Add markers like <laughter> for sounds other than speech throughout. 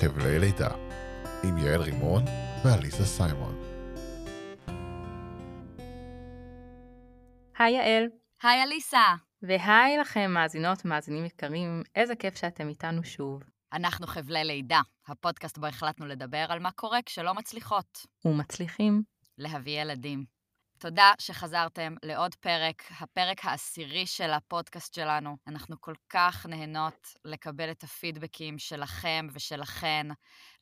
חבלי לידה, עם יעל רימון ואליסה סיימון. היי יעל. היי אליסה. והי לכם מאזינות, מאזינים יקרים, איזה כיף שאתם איתנו שוב. אנחנו חבלי לידה, הפודקאסט בו החלטנו לדבר על מה קורה כשלא מצליחות. ומצליחים. להביא ילדים. תודה שחזרתם לעוד פרק, הפרק העשירי של הפודקאסט שלנו. אנחנו כל כך נהנות לקבל את הפידבקים שלכם ושלכן,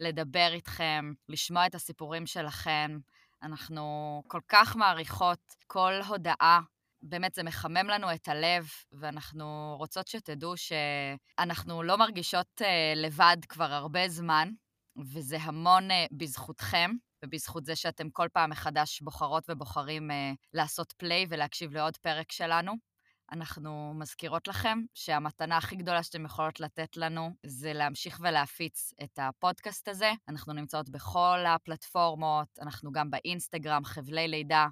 לדבר איתכם, לשמוע את הסיפורים שלכם. אנחנו כל כך מעריכות כל הודעה באמת זה מחמם לנו את הלב, ואנחנו רוצות שתדעו שאנחנו לא מרגישות uh, לבד כבר הרבה זמן, וזה המון uh, בזכותכם, ובזכות זה שאתם כל פעם מחדש בוחרות ובוחרים uh, לעשות פליי ולהקשיב לעוד פרק שלנו. אנחנו מזכירות לכם שהמתנה הכי גדולה שאתם יכולות לתת לנו זה להמשיך ולהפיץ את הפודקאסט הזה. אנחנו נמצאות בכל הפלטפורמות, אנחנו גם באינסטגרם, חבלי לידה,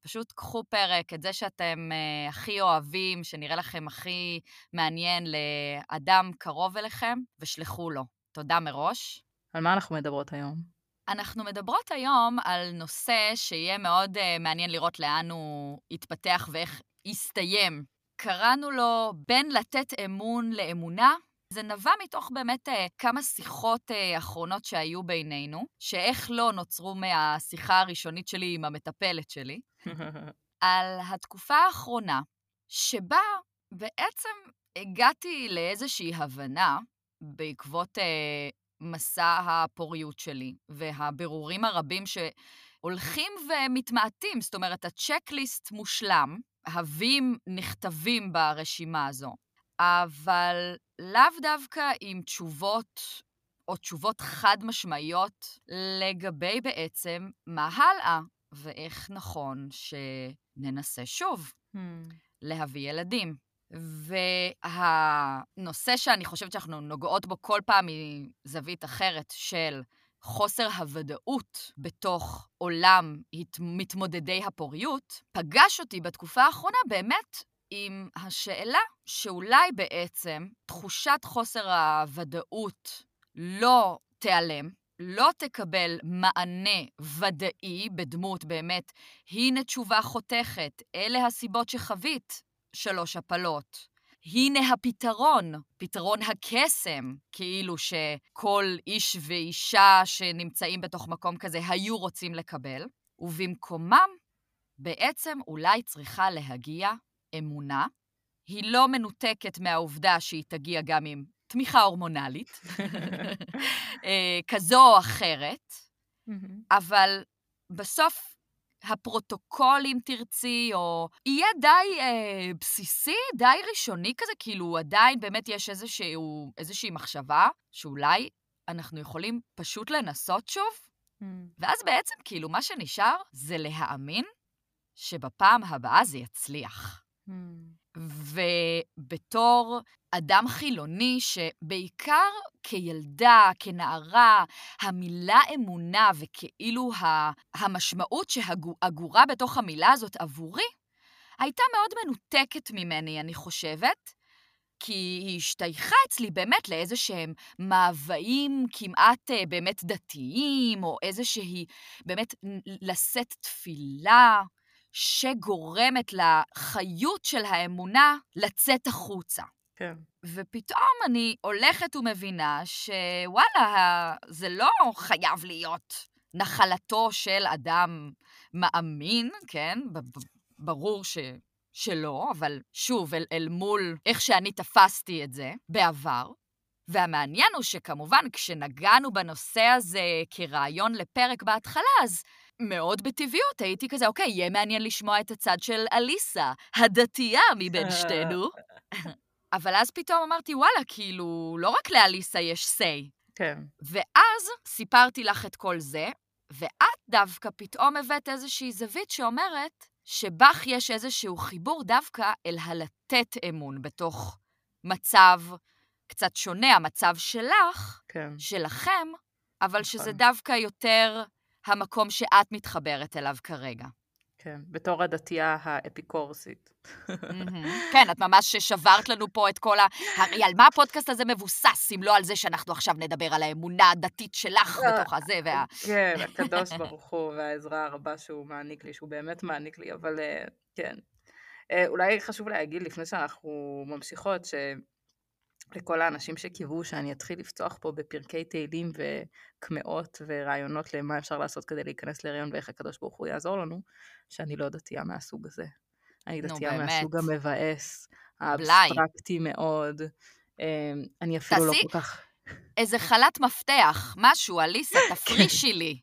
פשוט קחו פרק, את זה שאתם uh, הכי אוהבים, שנראה לכם הכי מעניין לאדם קרוב אליכם, ושלחו לו. תודה מראש. על מה אנחנו מדברות היום? אנחנו מדברות היום על נושא שיהיה מאוד uh, מעניין לראות לאן הוא יתפתח ואיך יסתיים. קראנו לו בין לתת אמון לאמונה, זה נבע מתוך באמת אה, כמה שיחות אה, אחרונות שהיו בינינו, שאיך לא נוצרו מהשיחה הראשונית שלי עם המטפלת שלי, <laughs> על התקופה האחרונה, שבה בעצם הגעתי לאיזושהי הבנה בעקבות אה, מסע הפוריות שלי והבירורים הרבים שהולכים ומתמעטים, זאת אומרת, הצ'קליסט מושלם, הווים נכתבים ברשימה הזו. אבל לאו דווקא עם תשובות או תשובות חד-משמעיות לגבי בעצם מה הלאה ואיך נכון שננסה שוב hmm. להביא ילדים. והנושא שאני חושבת שאנחנו נוגעות בו כל פעם מזווית אחרת של חוסר הוודאות בתוך עולם מתמודדי הפוריות, פגש אותי בתקופה האחרונה באמת עם השאלה שאולי בעצם תחושת חוסר הוודאות לא תיעלם, לא תקבל מענה ודאי בדמות באמת, הנה תשובה חותכת, אלה הסיבות שחווית שלוש הפלות. הנה הפתרון, פתרון הקסם, כאילו שכל איש ואישה שנמצאים בתוך מקום כזה היו רוצים לקבל, ובמקומם בעצם אולי צריכה להגיע אמונה, היא לא מנותקת מהעובדה שהיא תגיע גם עם תמיכה הורמונלית, <laughs> אה, כזו או אחרת, אבל בסוף הפרוטוקול, אם תרצי, או יהיה די אה, בסיסי, די ראשוני כזה, כאילו עדיין באמת יש איזשהו, איזושהי מחשבה שאולי אנחנו יכולים פשוט לנסות שוב, ואז בעצם כאילו מה שנשאר זה להאמין שבפעם הבאה זה יצליח. ובתור אדם חילוני, שבעיקר כילדה, כנערה, המילה אמונה וכאילו המשמעות שאגורה בתוך המילה הזאת עבורי, הייתה מאוד מנותקת ממני, אני חושבת. כי היא השתייכה אצלי באמת לאיזה שהם מאוויים כמעט אה, באמת דתיים, או איזה שהיא באמת לשאת תפילה, שגורמת לחיות של האמונה לצאת החוצה. כן. ופתאום אני הולכת ומבינה שוואלה, זה לא חייב להיות נחלתו של אדם מאמין, כן? ברור ש... שלא, אבל שוב, אל, אל מול איך שאני תפסתי את זה בעבר. והמעניין הוא שכמובן, כשנגענו בנושא הזה כרעיון לפרק בהתחלה, אז מאוד בטבעיות הייתי כזה, אוקיי, יהיה מעניין לשמוע את הצד של אליסה, הדתייה מבין שתינו. <laughs> אבל אז פתאום אמרתי, וואלה, כאילו, לא רק לאליסה יש say. כן. ואז סיפרתי לך את כל זה, ואת דווקא פתאום הבאת איזושהי זווית שאומרת שבך יש איזשהו חיבור דווקא אל הלתת אמון בתוך מצב קצת שונה, המצב שלך, כן. שלכם, אבל נכון. שזה דווקא יותר המקום שאת מתחברת אליו כרגע. כן, בתור הדתייה האפיקורסית. <laughs> כן, את ממש שברת לנו פה את כל ה... הרי על מה הפודקאסט הזה מבוסס, אם לא על זה שאנחנו עכשיו נדבר על האמונה הדתית שלך <laughs> בתוך הזה, וה... כן, הקדוש <laughs> ברוך הוא והעזרה הרבה שהוא מעניק לי, שהוא באמת מעניק לי, אבל אה, כן. אה, אולי חשוב להגיד לפני שאנחנו ממשיכות, ש... לכל האנשים שקיוו שאני אתחיל לפצוח פה בפרקי תהילים וקמעות ורעיונות למה אפשר לעשות כדי להיכנס להריון ואיך הקדוש ברוך הוא יעזור לנו, שאני לא דתייה מהסוג הזה. אני דתייה. מהסוג המבאס, האבסטרקטי מאוד. אמ, אני אפילו לא כל כך... איזה חלת מפתח, משהו, אליסה, תפרישי לי.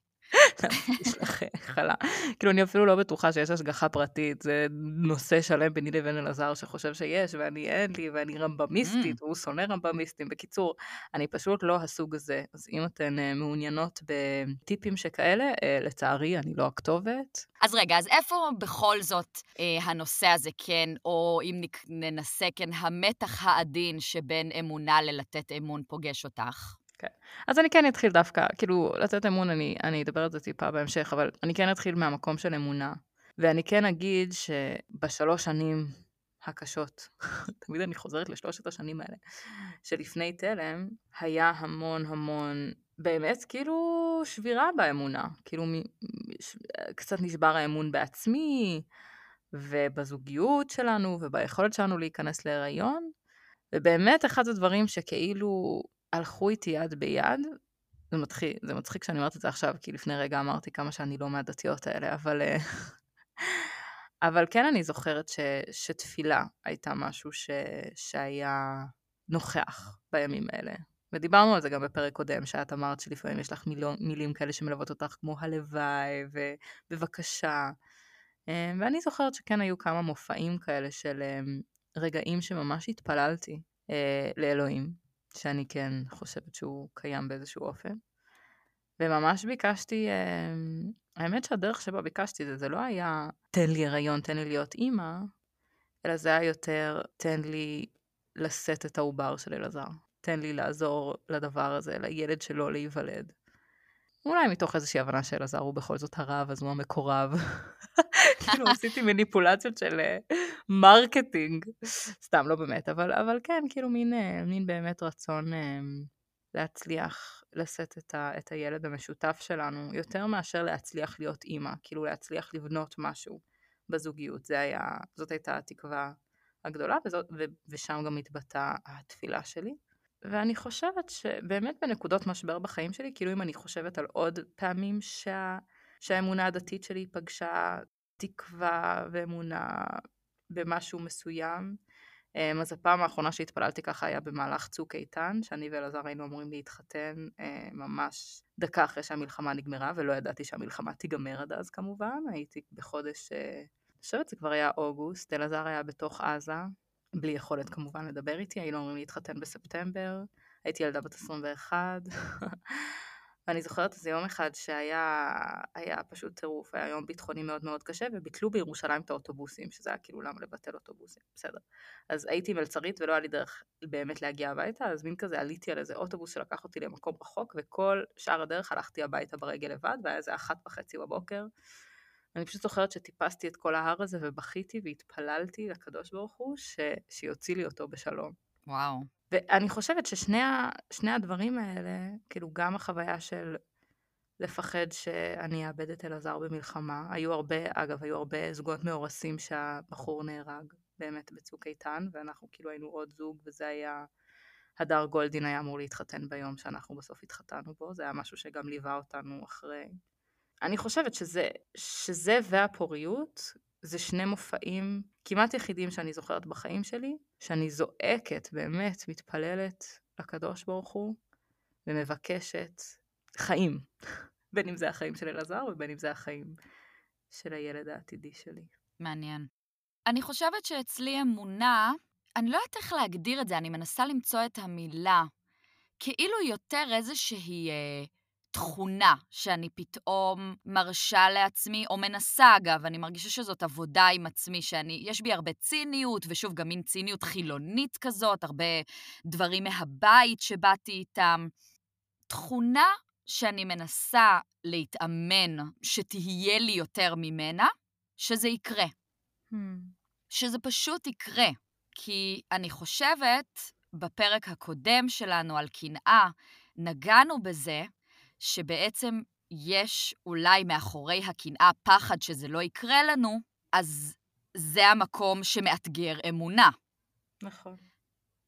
חלה. כאילו, אני אפילו לא בטוחה שיש השגחה פרטית, זה נושא שלם ביני לבין אלעזר שחושב שיש, ואני אין לי, ואני רמב"מיסטית, mm. והוא שונא רמב"מיסטים. בקיצור, אני פשוט לא הסוג הזה. אז אם אתן uh, מעוניינות בטיפים שכאלה, uh, לצערי, אני לא הכתובת. אז רגע, אז איפה בכל זאת uh, הנושא הזה כן, או אם ננסה כן, המתח העדין שבין אמונה ללתת אמון פוגש אותך? כן. אז אני כן אתחיל דווקא, כאילו, לתת אמון, אני, אני אדבר על זה טיפה בהמשך, אבל אני כן אתחיל מהמקום של אמונה. ואני כן אגיד שבשלוש שנים הקשות, <laughs> תמיד אני חוזרת לשלושת השנים האלה, שלפני תלם, היה המון המון, באמת כאילו שבירה באמונה. כאילו, קצת נשבר האמון בעצמי, ובזוגיות שלנו, וביכולת שלנו להיכנס להיריון. ובאמת אחד הדברים שכאילו הלכו איתי יד ביד. זה מצחיק, זה מצחיק שאני אומרת את זה עכשיו, כי לפני רגע אמרתי כמה שאני לא מהדתיות האלה, אבל... אה, <laughs> אבל כן אני זוכרת ש, שתפילה הייתה משהו ש, שהיה נוכח בימים האלה. ודיברנו על זה גם בפרק קודם, שאת אמרת שלפעמים יש לך מילים, מילים כאלה שמלוות אותך כמו הלוואי ובבקשה. אה, ואני זוכרת שכן היו כמה מופעים כאלה של אה, רגעים שממש התפללתי לאלוהים, שאני כן חושבת שהוא קיים באיזשהו אופן. וממש ביקשתי, אמ, האמת שהדרך שבה ביקשתי זה, זה לא היה תן לי הריון, תן לי להיות אימא, אלא זה היה יותר תן לי לשאת את העובר של אלעזר. תן לי לעזור לדבר הזה, לילד שלו להיוולד. אולי מתוך איזושהי הבנה שאלעזר הוא בכל זאת הרב, אז הוא המקורב. <laughs> כאילו עשיתי מניפולציות של אה, marketing. סתם, לא באמת, אבל, אבל כן, כאילו מין, אה, מין באמת רצון אה, להצליח לשאת את, ה, את הילד המשותף שלנו, יותר מאשר להצליח להיות אימא, כאילו להצליח לבנות משהו בזוגיות. זה היה, זאת הייתה התקווה הגדולה, וזאת, ו, ושם גם התבטאה התפילה שלי. ואני חושבת שבאמת בנקודות משבר בחיים שלי, כאילו אם אני חושבת על עוד פעמים שה, שהאמונה הדתית שלי פגשה תקווה ואמונה במשהו מסוים, אמ, אז הפעם האחרונה שהתפללתי ככה היה במהלך צוק איתן, שאני ואלעזר היינו אמורים להתחתן אה, ממש דקה אחרי שהמלחמה נגמרה, ולא ידעתי שהמלחמה תיגמר עד אז כמובן, הייתי בחודש, אה, אני חושבת שזה כבר היה אוגוסט, אלעזר היה בתוך עזה, בלי יכולת כמובן לדבר איתי, היינו אמורים להתחתן בספטמבר, הייתי ילדה בת 21, ואני <laughs> זוכרת איזה יום אחד שהיה פשוט טירוף, היה יום ביטחוני מאוד מאוד קשה, וביטלו בירושלים את האוטובוסים, שזה היה כאילו למה לבטל אוטובוסים, בסדר. אז הייתי מלצרית ולא היה לי דרך באמת להגיע הביתה, אז מין כזה עליתי על איזה אוטובוס שלקח אותי למקום רחוק, וכל שאר הדרך הלכתי הביתה ברגל לבד, והיה איזה אחת וחצי בבוקר. אני פשוט זוכרת שטיפסתי את כל ההר הזה ובכיתי והתפללתי לקדוש ברוך הוא ש... שיוציא לי אותו בשלום. וואו. ואני חושבת ששני הדברים האלה, כאילו גם החוויה של לפחד שאני אאבד את אלעזר במלחמה, היו הרבה, אגב, היו הרבה זוגות מאורסים שהבחור נהרג באמת בצוק איתן, ואנחנו כאילו היינו עוד זוג, וזה היה, הדר גולדין היה אמור להתחתן ביום שאנחנו בסוף התחתנו בו, זה היה משהו שגם ליווה אותנו אחרי. אני חושבת שזה, שזה והפוריות, זה שני מופעים כמעט יחידים שאני זוכרת בחיים שלי, שאני זועקת, באמת, מתפללת לקדוש ברוך הוא, ומבקשת חיים. <laughs> בין אם זה החיים של אלעזר ובין אם זה החיים של הילד העתידי שלי. מעניין. אני חושבת שאצלי אמונה, אני לא יודעת איך להגדיר את זה, אני מנסה למצוא את המילה. כאילו יותר איזושהי אה, תכונה שאני פתאום מרשה לעצמי, או מנסה אגב, אני מרגישה שזאת עבודה עם עצמי, שאני, יש בי הרבה ציניות, ושוב, גם מין ציניות חילונית כזאת, הרבה דברים מהבית שבאתי איתם. תכונה שאני מנסה להתאמן שתהיה לי יותר ממנה, שזה יקרה. Hmm. שזה פשוט יקרה. כי אני חושבת, בפרק הקודם שלנו על קנאה, נגענו בזה שבעצם יש אולי מאחורי הקנאה פחד שזה לא יקרה לנו, אז זה המקום שמאתגר אמונה. נכון.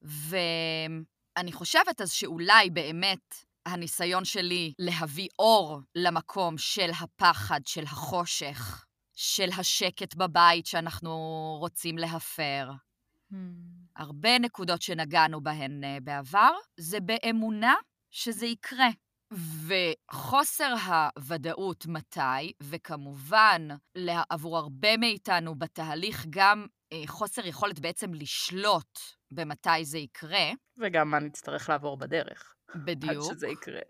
ואני חושבת אז שאולי באמת הניסיון שלי להביא אור למקום של הפחד, של החושך, של השקט בבית שאנחנו רוצים להפר. Hmm. הרבה נקודות שנגענו בהן אה, בעבר, זה באמונה שזה יקרה. וחוסר הוודאות מתי, וכמובן עבור הרבה מאיתנו בתהליך גם אה, חוסר יכולת בעצם לשלוט במתי זה יקרה. וגם מה נצטרך לעבור בדרך. בדיוק. עד שזה יקרה.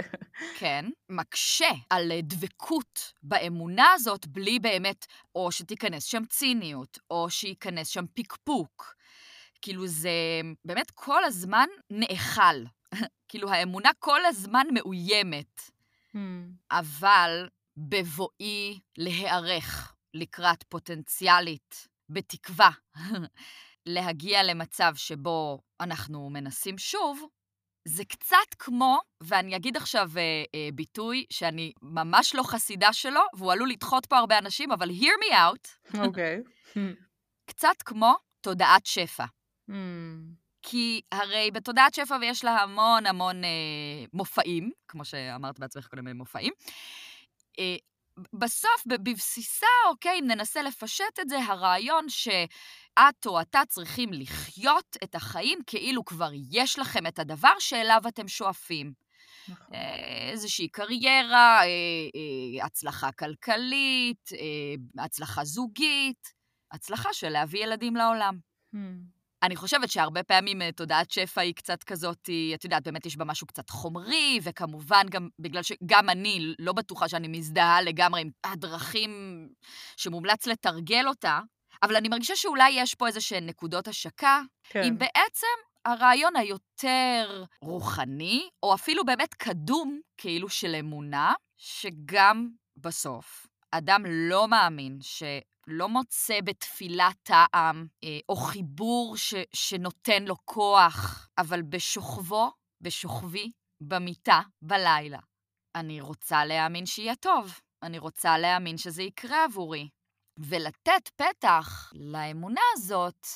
כן, מקשה על דבקות באמונה הזאת בלי באמת, או שתיכנס שם ציניות, או שייכנס שם פקפוק. כאילו זה באמת כל הזמן נאכל. <laughs> כאילו האמונה כל הזמן מאוימת. Hmm. אבל בבואי להיערך לקראת פוטנציאלית, בתקווה, <laughs> להגיע למצב שבו אנחנו מנסים שוב, זה קצת כמו, ואני אגיד עכשיו אה, אה, ביטוי שאני ממש לא חסידה שלו, והוא עלול לדחות פה הרבה אנשים, אבל hear me out. אוקיי. Hmm. <laughs> קצת כמו תודעת שפע. Hmm. כי הרי בתודעת שפע ויש לה המון המון אה, מופעים, כמו שאמרת בעצמך קודם, אה, מופעים. אה, בסוף, בבסיסה, אוקיי, אם ננסה לפשט את זה, הרעיון שאת או אתה צריכים לחיות את החיים כאילו כבר יש לכם את הדבר שאליו אתם שואפים. נכון. אה, איזושהי קריירה, אה, אה, הצלחה כלכלית, אה, הצלחה זוגית, הצלחה של להביא ילדים לעולם. Hmm. אני חושבת שהרבה פעמים אה, תודעת שפע היא קצת כזאת, את יודעת, באמת יש בה משהו קצת חומרי, וכמובן גם בגלל שגם אני לא בטוחה שאני מזדהה לגמרי עם הדרכים שמומלץ לתרגל אותה, אבל אני מרגישה שאולי יש פה איזה שהן נקודות השקה, כן. אם בעצם הרעיון היותר רוחני, או אפילו באמת קדום, כאילו של אמונה, שגם בסוף אדם לא מאמין ש... לא מוצא בתפילה טעם אה, או חיבור ש, שנותן לו כוח, אבל בשוכבו, בשוכבי, במיטה, בלילה. אני רוצה להאמין שיהיה טוב, אני רוצה להאמין שזה יקרה עבורי. ולתת פתח לאמונה הזאת,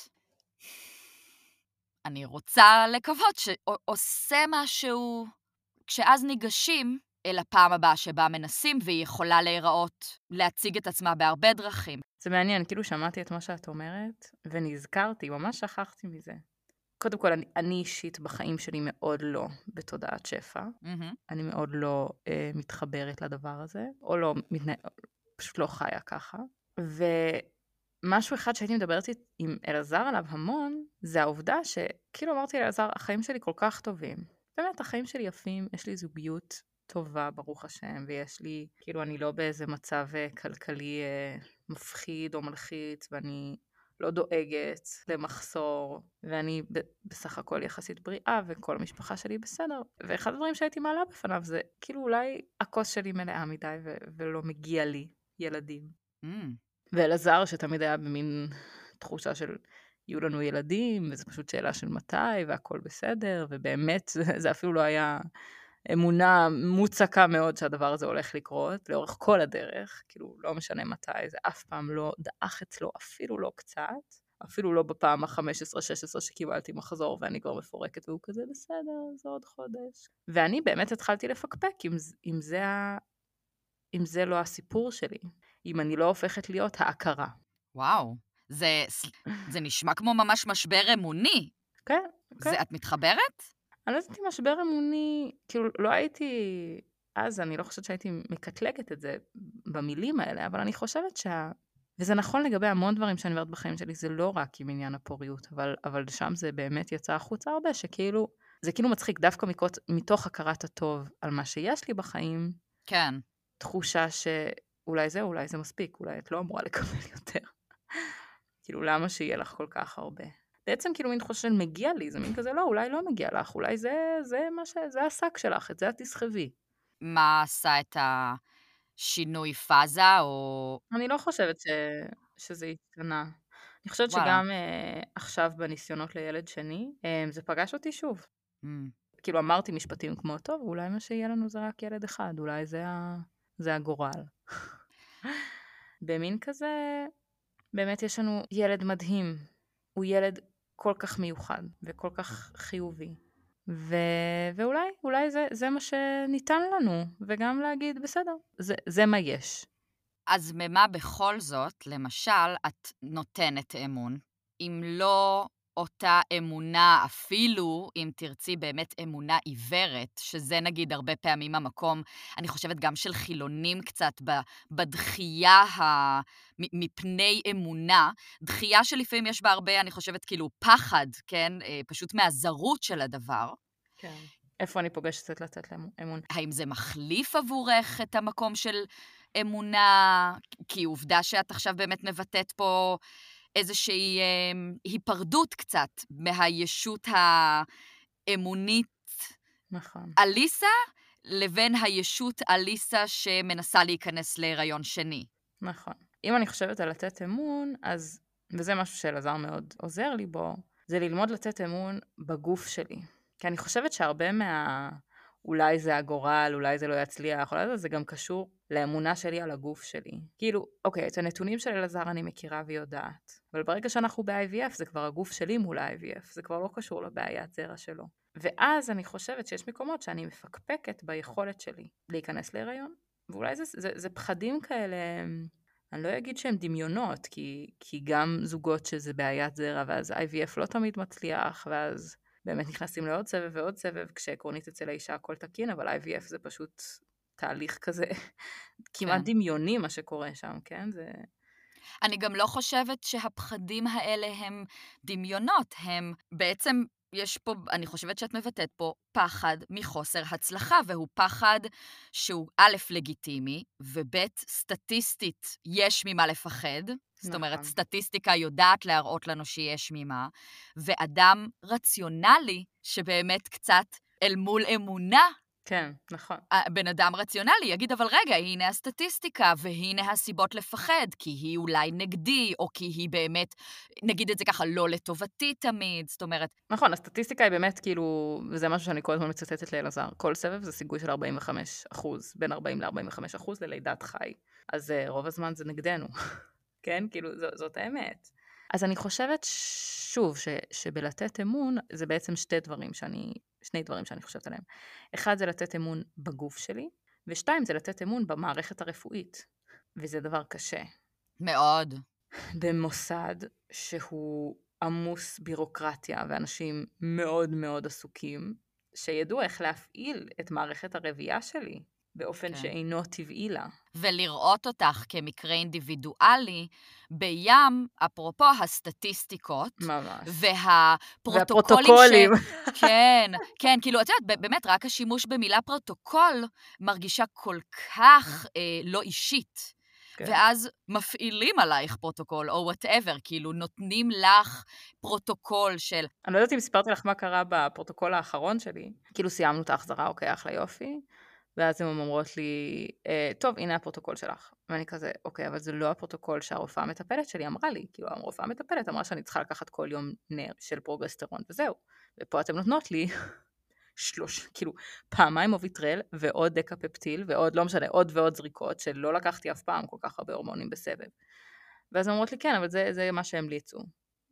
אני רוצה לקוות שעושה משהו, כשאז ניגשים אל הפעם הבאה שבה מנסים, והיא יכולה להיראות, להציג את עצמה בהרבה דרכים. זה מעניין, כאילו שמעתי את מה שאת אומרת, ונזכרתי, ממש שכחתי מזה. קודם כל, אני, אני אישית בחיים שלי מאוד לא בתודעת שפע. Mm-hmm. אני מאוד לא אה, מתחברת לדבר הזה, או לא, מתנה... פשוט לא חיה ככה. ומשהו אחד שהייתי מדברת עם אלעזר עליו המון, זה העובדה שכאילו אמרתי לאלעזר, החיים שלי כל כך טובים. באמת, החיים שלי יפים, יש לי זוגיות טובה, ברוך השם, ויש לי, כאילו, אני לא באיזה מצב uh, כלכלי uh, מפחיד או מלחיץ, ואני לא דואגת למחסור, ואני בסך הכל יחסית בריאה, וכל המשפחה שלי בסדר. ואחד הדברים שהייתי מעלה בפניו זה, כאילו, אולי הכוס שלי מלאה מדי, ולא מגיע לי ילדים. Mm. ואלעזר, שתמיד היה במין תחושה של... יהיו לנו ילדים, וזו פשוט שאלה של מתי, והכל בסדר, ובאמת, <laughs> זה אפילו לא היה אמונה מוצקה מאוד שהדבר הזה הולך לקרות לאורך כל הדרך, כאילו לא משנה מתי, זה אף פעם לא דעך אצלו אפילו לא קצת, אפילו לא בפעם ה-15-16 שקיבלתי מחזור ואני כבר מפורקת והוא כזה בסדר, זה עוד חודש. ואני באמת התחלתי לפקפק אם, אם, זה. אם זה לא הסיפור שלי, אם אני לא הופכת להיות ההכרה. וואו, זה, זה נשמע כמו ממש משבר אמוני. כן, כן. זה, את מתחברת? אני לא יודעת אם משבר אמוני, כאילו לא הייתי, אז אני לא חושבת שהייתי מקטלגת את זה במילים האלה, אבל אני חושבת שה... וזה נכון לגבי המון דברים שאני אומרת בחיים שלי, זה לא רק עם עניין הפוריות, אבל, אבל שם זה באמת יצא החוצה הרבה, שכאילו, זה כאילו מצחיק דווקא מקות, מתוך הכרת הטוב על מה שיש לי בחיים. כן. תחושה שאולי זה, אולי זה מספיק, אולי את לא אמורה לקבל יותר. <laughs> כאילו, למה שיהיה לך כל כך הרבה? בעצם כאילו מין תחושה של מגיע לי, זה מין כזה לא, אולי לא מגיע לך, אולי זה, זה מה ש... זה השק שלך, את זה את תסחבי. מה עשה את השינוי פאזה, או... אני לא חושבת ש... שזה השתנה. אני חושבת וואלה. שגם אה, עכשיו בניסיונות לילד שני, אה, זה פגש אותי שוב. Mm. כאילו אמרתי משפטים כמו, טוב, אולי מה שיהיה לנו זה רק ילד אחד, אולי זה, ה... זה הגורל. <laughs> במין כזה, באמת יש לנו ילד מדהים. הוא ילד כל כך מיוחד וכל כך חיובי. ו... ואולי, אולי זה, זה מה שניתן לנו, וגם להגיד, בסדר, זה, זה מה יש. אז ממה בכל זאת, למשל, את נותנת אמון, אם לא אותה אמונה, אפילו אם תרצי באמת אמונה עיוורת, שזה נגיד הרבה פעמים המקום, אני חושבת גם של חילונים קצת, בדחייה ה... מפני אמונה, דחייה שלפעמים יש בה הרבה, אני חושבת, כאילו פחד, כן? אה, פשוט מהזרות של הדבר. כן. איפה אני פוגשת את לתת להם אמון? האם זה מחליף עבורך את המקום של אמונה? כי עובדה שאת עכשיו באמת מבטאת פה איזושהי אה, היפרדות קצת מהישות האמונית נכון. אליסה לבין הישות אליסה שמנסה להיכנס להיריון שני. נכון. אם אני חושבת על לתת אמון, אז, וזה משהו שאלעזר מאוד עוזר לי בו, זה ללמוד לתת אמון בגוף שלי. כי אני חושבת שהרבה מה... אולי זה הגורל, אולי זה לא יצליח, אולי זה, זה גם קשור לאמונה שלי על הגוף שלי. כאילו, אוקיי, את הנתונים של אלעזר אני מכירה ויודעת, אבל ברגע שאנחנו ב-IVF זה כבר הגוף שלי מול ה-IVF, זה כבר לא קשור לבעיית זרע שלו. ואז אני חושבת שיש מקומות שאני מפקפקת ביכולת שלי להיכנס להיריון, ואולי זה, זה, זה פחדים כאלה, אני לא אגיד שהם דמיונות, כי, כי גם זוגות שזה בעיית זרע, ואז IVF לא תמיד מצליח, ואז באמת נכנסים לעוד סבב ועוד סבב, כשעקרונית אצל האישה הכל תקין, אבל IVF זה פשוט תהליך כזה <laughs> כמעט כן. דמיוני מה שקורה שם, כן? זה... אני גם לא חושבת שהפחדים האלה הם דמיונות, הם בעצם, יש פה, אני חושבת שאת מבטאת פה פחד מחוסר הצלחה, והוא פחד שהוא א', לגיטימי, וב', סטטיסטית יש ממה לפחד. זאת אומרת, נכון. סטטיסטיקה יודעת להראות לנו שיש ממה, ואדם רציונלי, שבאמת קצת אל מול אמונה, כן, נכון. בן אדם רציונלי יגיד, אבל רגע, הנה הסטטיסטיקה, והנה הסיבות לפחד, כי היא אולי נגדי, או כי היא באמת, נגיד את זה ככה, לא לטובתי תמיד, זאת אומרת, נכון, הסטטיסטיקה היא באמת כאילו, וזה משהו שאני כל הזמן מצטטת לאלעזר, כל סבב זה סיכוי של 45 אחוז, בין 40 ל-45 אחוז ללידת חי. אז uh, רוב הזמן זה נגדנו, <laughs> כן? כאילו, ז, זאת האמת. אז אני חושבת, שוב, ש, שבלתת אמון, זה בעצם שתי דברים שאני, שני דברים שאני חושבת עליהם. אחד זה לתת אמון בגוף שלי, ושתיים זה לתת אמון במערכת הרפואית, וזה דבר קשה. מאוד. במוסד שהוא עמוס בירוקרטיה ואנשים מאוד מאוד עסוקים, שידעו איך להפעיל את מערכת הרבייה שלי באופן כן. שאינו טבעי לה. ולראות אותך כמקרה אינדיבידואלי בים, אפרופו הסטטיסטיקות, ממש. והפרוטוקולים והפרוטוקולים. ש... <laughs> כן, כן, כאילו, את יודעת, באמת, רק השימוש במילה פרוטוקול מרגישה כל כך אה, לא אישית. כן. ואז מפעילים עלייך פרוטוקול, או whatever, כאילו, נותנים לך פרוטוקול של... אני לא יודעת אם סיפרתי לך מה קרה בפרוטוקול האחרון שלי. כאילו סיימנו את ההחזרה, אוקיי, אחלה יופי. ואז הן אומרות לי, אה, טוב, הנה הפרוטוקול שלך. ואני כזה, אוקיי, אבל זה לא הפרוטוקול שהרופאה המטפלת שלי אמרה לי. כאילו, הרופאה המטפלת אמרה שאני צריכה לקחת כל יום נר של פרוגסטרון, וזהו. ופה אתן נותנות לי שלוש, כאילו, פעמיים אוביטרל, ועוד דקפפטיל, ועוד, לא משנה, עוד ועוד זריקות, שלא לקחתי אף פעם כל כך הרבה הורמונים בסבב. ואז הן אומרות לי, כן, אבל זה, זה מה שהמליצו.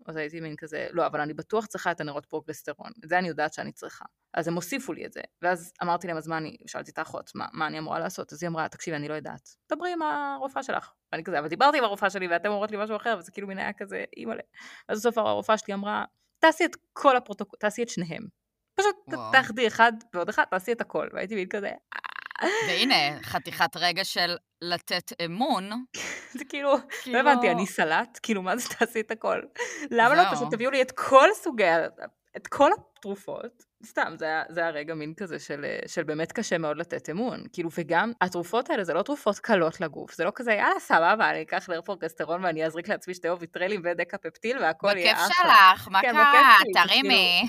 אז הייתי מין כזה, לא, אבל אני בטוח צריכה את הנרות פרוגסטרון, את זה אני יודעת שאני צריכה. אז הם הוסיפו לי את זה, ואז אמרתי להם, אז מה אני, שאלתי את האחות, מה, מה אני אמורה לעשות? אז היא אמרה, תקשיבי, אני לא יודעת, דברי עם הרופאה שלך. ואני כזה, אבל דיברתי עם הרופאה שלי, ואתם אומרות לי משהו אחר, וזה כאילו מין היה כזה, אימא'לה. אז בסוף הרופאה שלי אמרה, תעשי את כל הפרוטוקול, תעשי את שניהם. פשוט וואו. תאחדי אחד ועוד אחד, תעשי את הכל. והייתי מין כזה, והנה, חתיכת רגע של לתת אמון. זה כאילו, לא כאילו- הבנתי, אני סלט? כאילו, מה זה תעשי את הכל? למה לא. פשוט תביאו לי את כל סוגי, את כל התרופות? סתם, זה היה, זה היה רגע מין כזה של, אה, של באמת קשה מאוד לתת אמון. כאילו, וגם התרופות האלה זה לא תרופות קלות לגוף, זה לא כזה, יאללה, סבבה, אני אקח נר פרוגסטרון ואני אזריק לעצמי שתי אוביטרלים ודקה פפטיל והכל יהיה בכיף אחלה. שלך, מה כן, קרה? בכיף תרימי.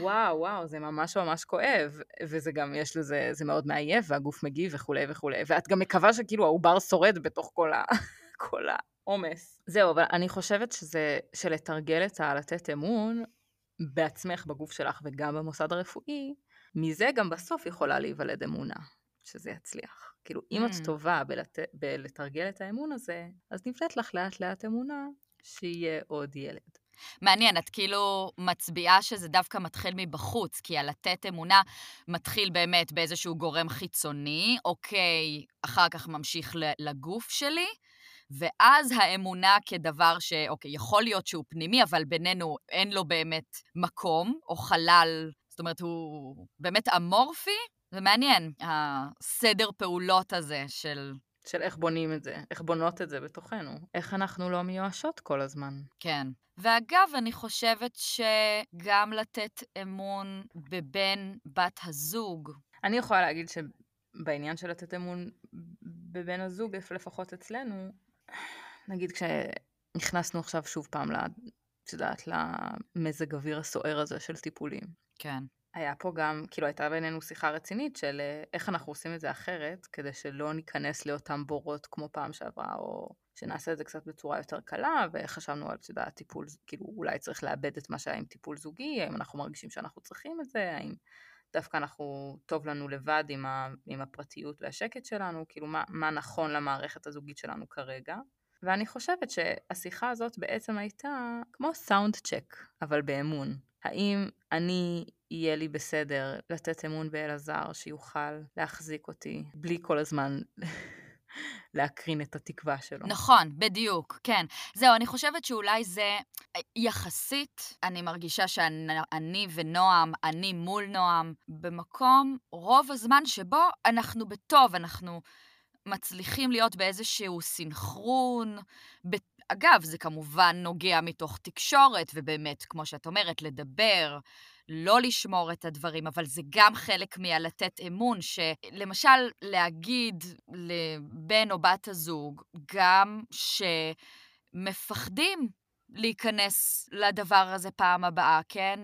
וואו, וואו, זה ממש ממש כואב, וזה גם, יש לזה, זה מאוד מעייף, והגוף מגיב וכולי וכולי, ואת גם מקווה שכאילו העובר שורד בתוך כל, ה, כל עומס. זהו, אבל אני חושבת שזה, שלתרגל את הלתת אמון בעצמך, בגוף שלך וגם במוסד הרפואי, מזה גם בסוף יכולה להיוולד אמונה, שזה יצליח. כאילו, אם את Mm. טובה בלת... בלתרגל את האמון הזה, אז נבנית לך לאט לאט אמונה שיהיה עוד ילד. מעניין, את כאילו מצביעה שזה דווקא מתחיל מבחוץ, כי הלתת אמונה מתחיל באמת באיזשהו גורם חיצוני, אוקיי, אחר כך ממשיך לגוף שלי, ואז האמונה כדבר ש... אוקיי, יכול להיות שהוא פנימי, אבל בינינו אין לו באמת מקום, או חלל, זאת אומרת, הוא באמת אמורפי. זה מעניין, הסדר פעולות הזה של... של איך בונים את זה, איך בונות את זה בתוכנו, איך אנחנו לא מיואשות כל הזמן. כן. ואגב, אני חושבת שגם לתת אמון בבן בת הזוג, אני יכולה להגיד שבעניין של לתת אמון בבן הזוג, לפחות אצלנו, נגיד כשנכנסנו עכשיו שוב פעם, את יודעת, למזג אוויר הסוער הזה של טיפולים. כן. היה פה גם, כאילו הייתה בינינו שיחה רצינית של אה, איך אנחנו עושים את זה אחרת, כדי שלא ניכנס לאותם בורות כמו פעם שעברה, או שנעשה את זה קצת בצורה יותר קלה, וחשבנו על, את יודעת, טיפול, כאילו אולי צריך לאבד את מה שהיה עם טיפול זוגי, האם אנחנו מרגישים שאנחנו צריכים את זה, האם דווקא אנחנו, טוב לנו לבד עם, ה, עם הפרטיות והשקט שלנו, כאילו מה, מה נכון למערכת הזוגית שלנו כרגע. ואני חושבת שהשיחה הזאת בעצם הייתה כמו סאונד צ'ק, אבל באמון. האם אני, יהיה לי בסדר לתת אמון באלעזר שיוכל להחזיק אותי בלי כל הזמן להקרין את התקווה שלו. נכון, בדיוק, כן. זהו, אני חושבת שאולי זה יחסית, אני מרגישה שאני ונועם, אני מול נועם, במקום רוב הזמן שבו אנחנו בטוב, אנחנו מצליחים להיות באיזשהו סינכרון. אגב, זה כמובן נוגע מתוך תקשורת, ובאמת, כמו שאת אומרת, לדבר, לא לשמור את הדברים, אבל זה גם חלק מהלתת אמון, שלמשל להגיד לבן או בת הזוג, גם שמפחדים להיכנס לדבר הזה פעם הבאה, כן?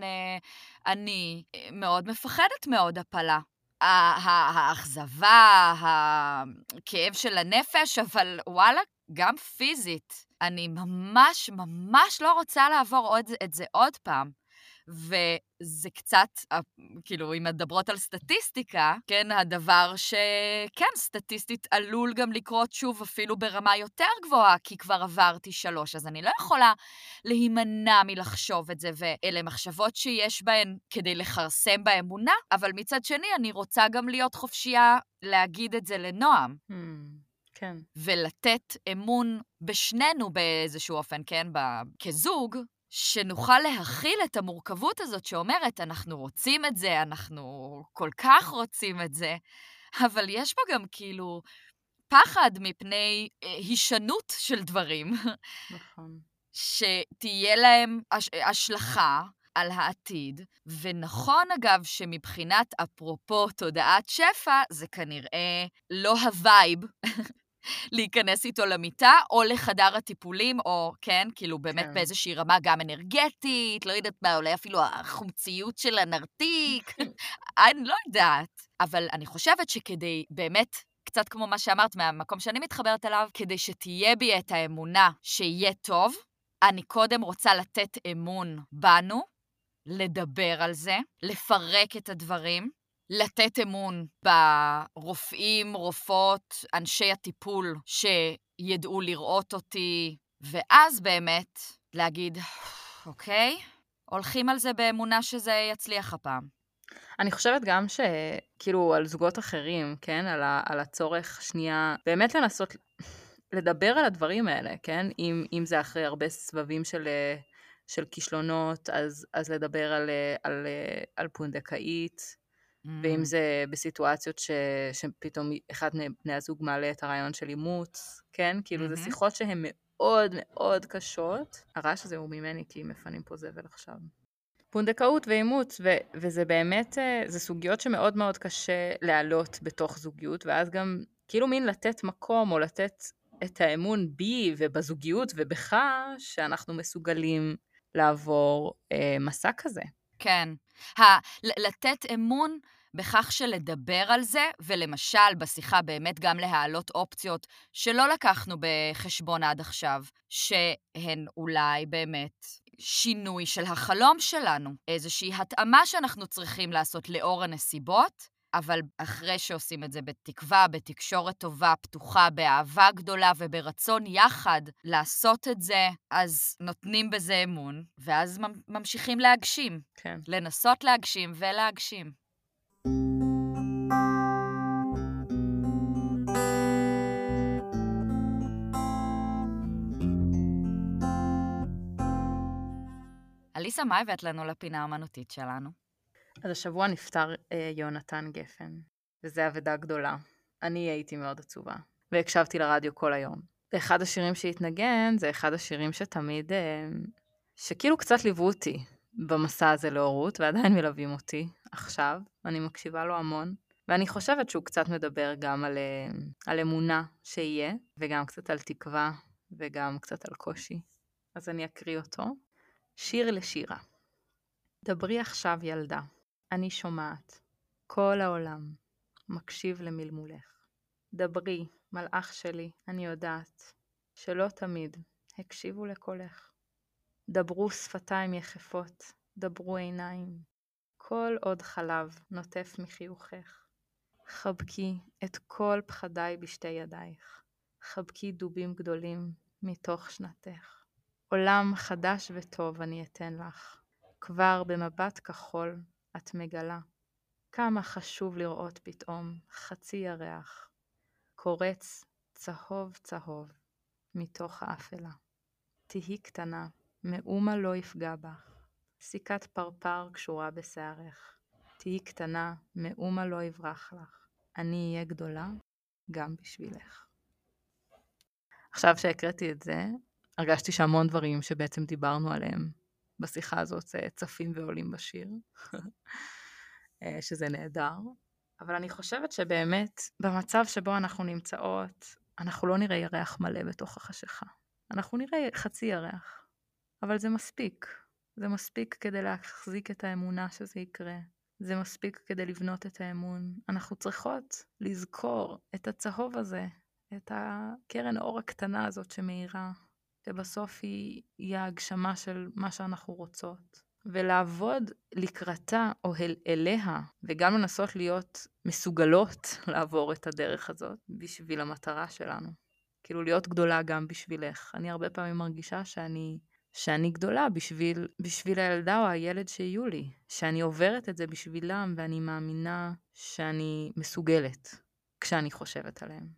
אני מאוד מפחדת מעוד הפלה. האכזבה, הכאב של הנפש, אבל וואלה, גם פיזית. אני ממש ממש לא רוצה לעבור עוד, את זה עוד פעם. וזה קצת, כאילו, אם מדברות על סטטיסטיקה, כן, הדבר שכן, סטטיסטית עלול גם לקרות שוב אפילו ברמה יותר גבוהה, כי כבר עברתי שלוש, אז אני לא יכולה להימנע מלחשוב את זה, ואלה מחשבות שיש בהן כדי לכרסם באמונה, אבל מצד שני, אני רוצה גם להיות חופשייה להגיד את זה לנועם. Hmm, כן. ולתת אמון בשנינו באיזשהו אופן, כן, כזוג, שנוכל להכיל את המורכבות הזאת שאומרת, אנחנו רוצים את זה, אנחנו כל כך רוצים את זה, אבל יש פה גם כאילו פחד מפני אה, הישנות של דברים. נכון. שתהיה להם הש... השלכה על העתיד, ונכון אגב שמבחינת אפרופו תודעת שפע, זה כנראה לא ה vibe להיכנס איתו למיטה, או לחדר הטיפולים, או, כן, כאילו באמת כן. באיזושהי רמה גם אנרגטית, לא יודעת מה, אולי אפילו החומציות של הנרתיק, אני לא יודעת. אבל אני חושבת שכדי באמת, קצת כמו מה שאמרת מהמקום שאני מתחברת אליו, כדי שתהיה בי את האמונה שיהיה טוב, אני קודם רוצה לתת אמון בנו, לדבר על זה, לפרק את הדברים, לתת אמון ברופאים, רופאות, אנשי הטיפול שידעו לראות אותי, ואז באמת להגיד, אוקיי, הולכים על זה באמונה שזה יצליח הפעם. אני חושבת גם שכאילו על זוגות אחרים, כן? על, ה, על הצורך שנייה, באמת לנסות לדבר על הדברים האלה, כן? אם, אם זה אחרי הרבה סבבים של, של כישלונות, אז, אז לדבר על, על, על פונדקאית, ואם Mm. זה בסיטואציות ש, שפתאום אחד מבני הזוג מעלה את הרעיון של אימוץ, כן? כאילו זה מהמם. שיחות שהן מאוד מאוד קשות. הרעש הזה הוא ממני כי מפנים פה זבל עכשיו. פונדקאות ואימוץ, ו- וזה באמת, אה, זה סוגיות שמאוד מאוד קשה להעלות בתוך זוגיות, ואז גם כאילו מין לתת מקום או לתת את האמון בי ובזוגיות ובך, שאנחנו מסוגלים לעבור אה, מסע כזה. כן. ה- לתת אמון בכך שלדבר על זה, ולמשל בשיחה באמת גם להעלות אופציות שלא לקחנו בחשבון עד עכשיו, שהן אולי באמת שינוי של החלום שלנו, איזושהי התאמה שאנחנו צריכים לעשות לאור הנסיבות, אבל אחרי שעושים את זה בתקווה, בתקשורת טובה, פתוחה, באהבה גדולה וברצון יחד לעשות את זה, אז נותנים בזה אמון, ואז ממשיכים להגשים. כן. לנסות להגשים ולהגשים. אליסה, מה הבאת לנו לפינה האמנותית שלנו? אז השבוע נפטר אה, יונתן גפן, וזו אבדה גדולה. אני הייתי מאוד עצובה, והקשבתי לרדיו כל היום. ואחד השירים שהתנגן זה אחד השירים שתמיד, אה, שכאילו קצת ליוו אותי במסע הזה להורות, ועדיין מלווים אותי עכשיו. אני מקשיבה לו המון. ואני חושבת שהוא קצת מדבר גם על, אה, על אמונה שיהיה, וגם קצת על תקווה, וגם קצת על קושי. אז אני אקריא אותו. שיר לשירה. דברי עכשיו ילדה, אני שומעת. כל העולם מקשיב למלמולך. דברי, מלאך שלי, אני יודעת, שלא תמיד הקשיבו לקולך. דברו שפתיים יחפות, דברו עיניים, כל עוד חלב נוטף מחיוכך. חבקי את כל פחדיי בשתי ידייך, חבקי דובים גדולים מתוך שנתך. עולם חדש וטוב אני אתן לך, כבר במבט כחול את מגלה כמה חשוב לראות פתאום חצי ירח, קורץ צהוב צהוב מתוך האפלה. תהי קטנה, מאומה לא יפגע בך, סיכת פרפר קשורה בשערך. תהי קטנה, מאומה לא יברח לך, אני אהיה גדולה גם בשבילך. עכשיו שהקראתי את זה, הרגשתי שהמון דברים שבעצם דיברנו עליהם בשיחה הזאת צפים ועולים בשיר, <laughs> אה, שזה נהדר. אבל אני חושבת שבאמת, במצב שבו אנחנו נמצאות, אנחנו לא נראה ירח מלא בתוך החשיכה. אנחנו נראה חצי ירח, אבל זה מספיק. זה מספיק כדי להחזיק את האמונה שזה יקרה. זה מספיק כדי לבנות את האמון. אנחנו צריכות לזכור את הצהוב הזה, את הקרן אור הקטנה הזאת שמאירה, שבסוף היא, היא ההגשמה של מה שאנחנו רוצות. ולעבוד לקראתה או אל, אליה, וגם לנסות להיות מסוגלות <laughs> לעבור את הדרך הזאת בשביל המטרה שלנו. כאילו להיות גדולה גם בשבילך. אני הרבה פעמים מרגישה שאני, שאני גדולה בשביל, בשביל הילדה או הילד שיהיו לי, שאני עוברת את זה בשבילם ואני מאמינה שאני מסוגלת כשאני חושבת עליהם.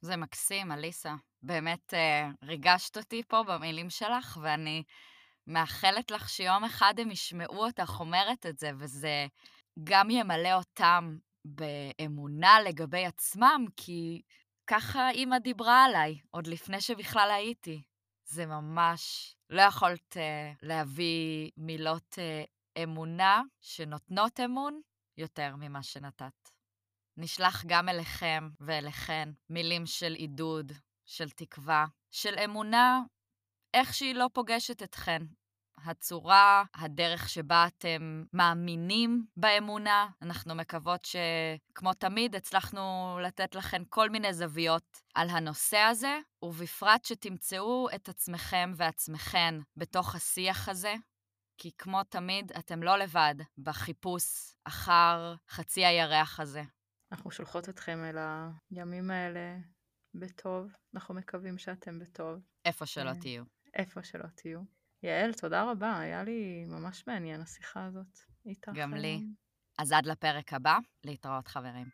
זה מקסים, אליסה. באמת אה, ריגשת אותי פה במילים שלך, ואני מאחלת לך שיום אחד הם ישמעו אותך אומרת את זה, וזה גם ימלא אותם באמונה לגבי עצמם, כי ככה אימא דיברה עליי, עוד לפני שבכלל הייתי. זה ממש, לא יכולת uh, להביא מילות uh, אמונה שנותנות אמון יותר ממה שנתת. נשלח גם אליכם ואליכן מילים של עידוד, של תקווה, של אמונה, איך שהיא לא פוגשת אתכן. הצורה, הדרך שבה אתם מאמינים באמונה. אנחנו מקוות שכמו תמיד הצלחנו לתת לכם כל מיני זוויות על הנושא הזה, ובפרט שתמצאו את עצמכם ועצמכן בתוך השיח הזה, כי כמו תמיד, אתם לא לבד בחיפוש אחר חצי הירח הזה. אנחנו שולחות אתכם אל הימים האלה בטוב, אנחנו מקווים שאתם בטוב. איפה שלא אה, תהיו. איפה שלא תהיו. יעל, תודה רבה, היה לי ממש מעניין השיחה הזאת איתך. גם לי. אז עד לפרק הבא, להתראות חברים.